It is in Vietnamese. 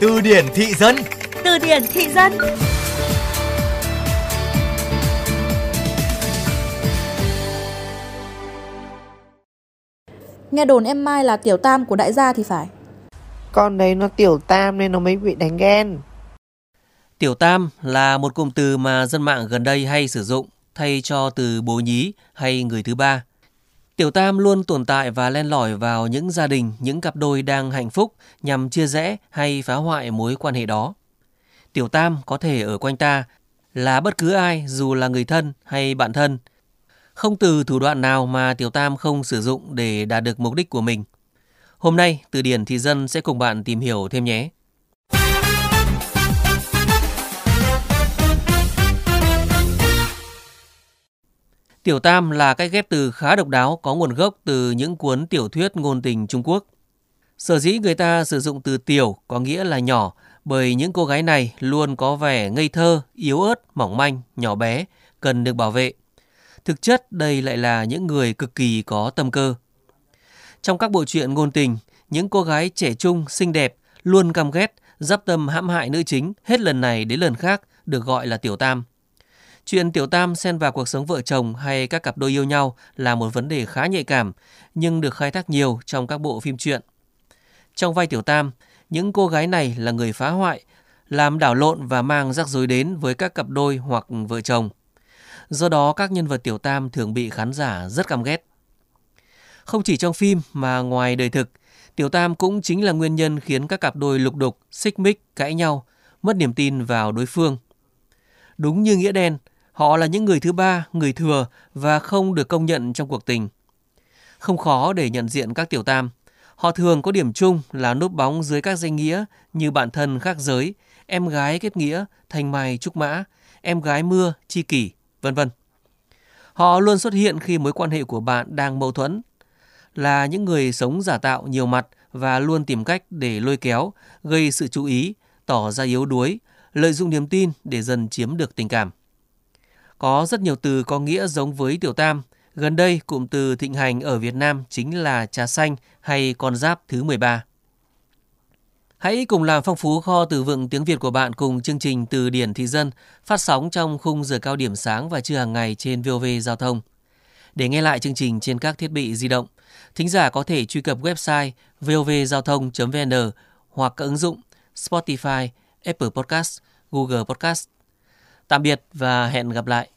Từ điển thị dân. Từ điển thị dân. Nghe đồn em Mai là tiểu tam của đại gia thì phải. Con đấy nó tiểu tam nên nó mới bị đánh ghen. Tiểu tam là một cụm từ mà dân mạng gần đây hay sử dụng thay cho từ bố nhí hay người thứ ba. Tiểu tam luôn tồn tại và len lỏi vào những gia đình, những cặp đôi đang hạnh phúc nhằm chia rẽ hay phá hoại mối quan hệ đó. Tiểu tam có thể ở quanh ta là bất cứ ai dù là người thân hay bạn thân. Không từ thủ đoạn nào mà tiểu tam không sử dụng để đạt được mục đích của mình. Hôm nay, Từ điển thị dân sẽ cùng bạn tìm hiểu thêm nhé. Tiểu tam là cách ghép từ khá độc đáo có nguồn gốc từ những cuốn tiểu thuyết ngôn tình Trung Quốc. Sở dĩ người ta sử dụng từ tiểu có nghĩa là nhỏ bởi những cô gái này luôn có vẻ ngây thơ, yếu ớt, mỏng manh, nhỏ bé, cần được bảo vệ. Thực chất đây lại là những người cực kỳ có tâm cơ. Trong các bộ truyện ngôn tình, những cô gái trẻ trung, xinh đẹp, luôn căm ghét, dắp tâm hãm hại nữ chính hết lần này đến lần khác được gọi là tiểu tam. Chuyện tiểu tam xen vào cuộc sống vợ chồng hay các cặp đôi yêu nhau là một vấn đề khá nhạy cảm, nhưng được khai thác nhiều trong các bộ phim truyện. Trong vai tiểu tam, những cô gái này là người phá hoại, làm đảo lộn và mang rắc rối đến với các cặp đôi hoặc vợ chồng. Do đó các nhân vật tiểu tam thường bị khán giả rất căm ghét. Không chỉ trong phim mà ngoài đời thực, tiểu tam cũng chính là nguyên nhân khiến các cặp đôi lục đục, xích mích, cãi nhau, mất niềm tin vào đối phương. Đúng như nghĩa đen, Họ là những người thứ ba, người thừa và không được công nhận trong cuộc tình. Không khó để nhận diện các tiểu tam. Họ thường có điểm chung là núp bóng dưới các danh nghĩa như bạn thân khác giới, em gái kết nghĩa, thành mai trúc mã, em gái mưa, chi kỷ, vân vân. Họ luôn xuất hiện khi mối quan hệ của bạn đang mâu thuẫn, là những người sống giả tạo nhiều mặt và luôn tìm cách để lôi kéo, gây sự chú ý, tỏ ra yếu đuối, lợi dụng niềm tin để dần chiếm được tình cảm. Có rất nhiều từ có nghĩa giống với tiểu tam. Gần đây, cụm từ thịnh hành ở Việt Nam chính là trà xanh hay con giáp thứ 13. Hãy cùng làm phong phú kho từ vựng tiếng Việt của bạn cùng chương trình Từ điển thị dân phát sóng trong khung giờ cao điểm sáng và trưa hàng ngày trên VOV Giao thông. Để nghe lại chương trình trên các thiết bị di động, thính giả có thể truy cập website vovgiao thông.vn hoặc các ứng dụng Spotify, Apple Podcast, Google Podcast. Tạm biệt và hẹn gặp lại.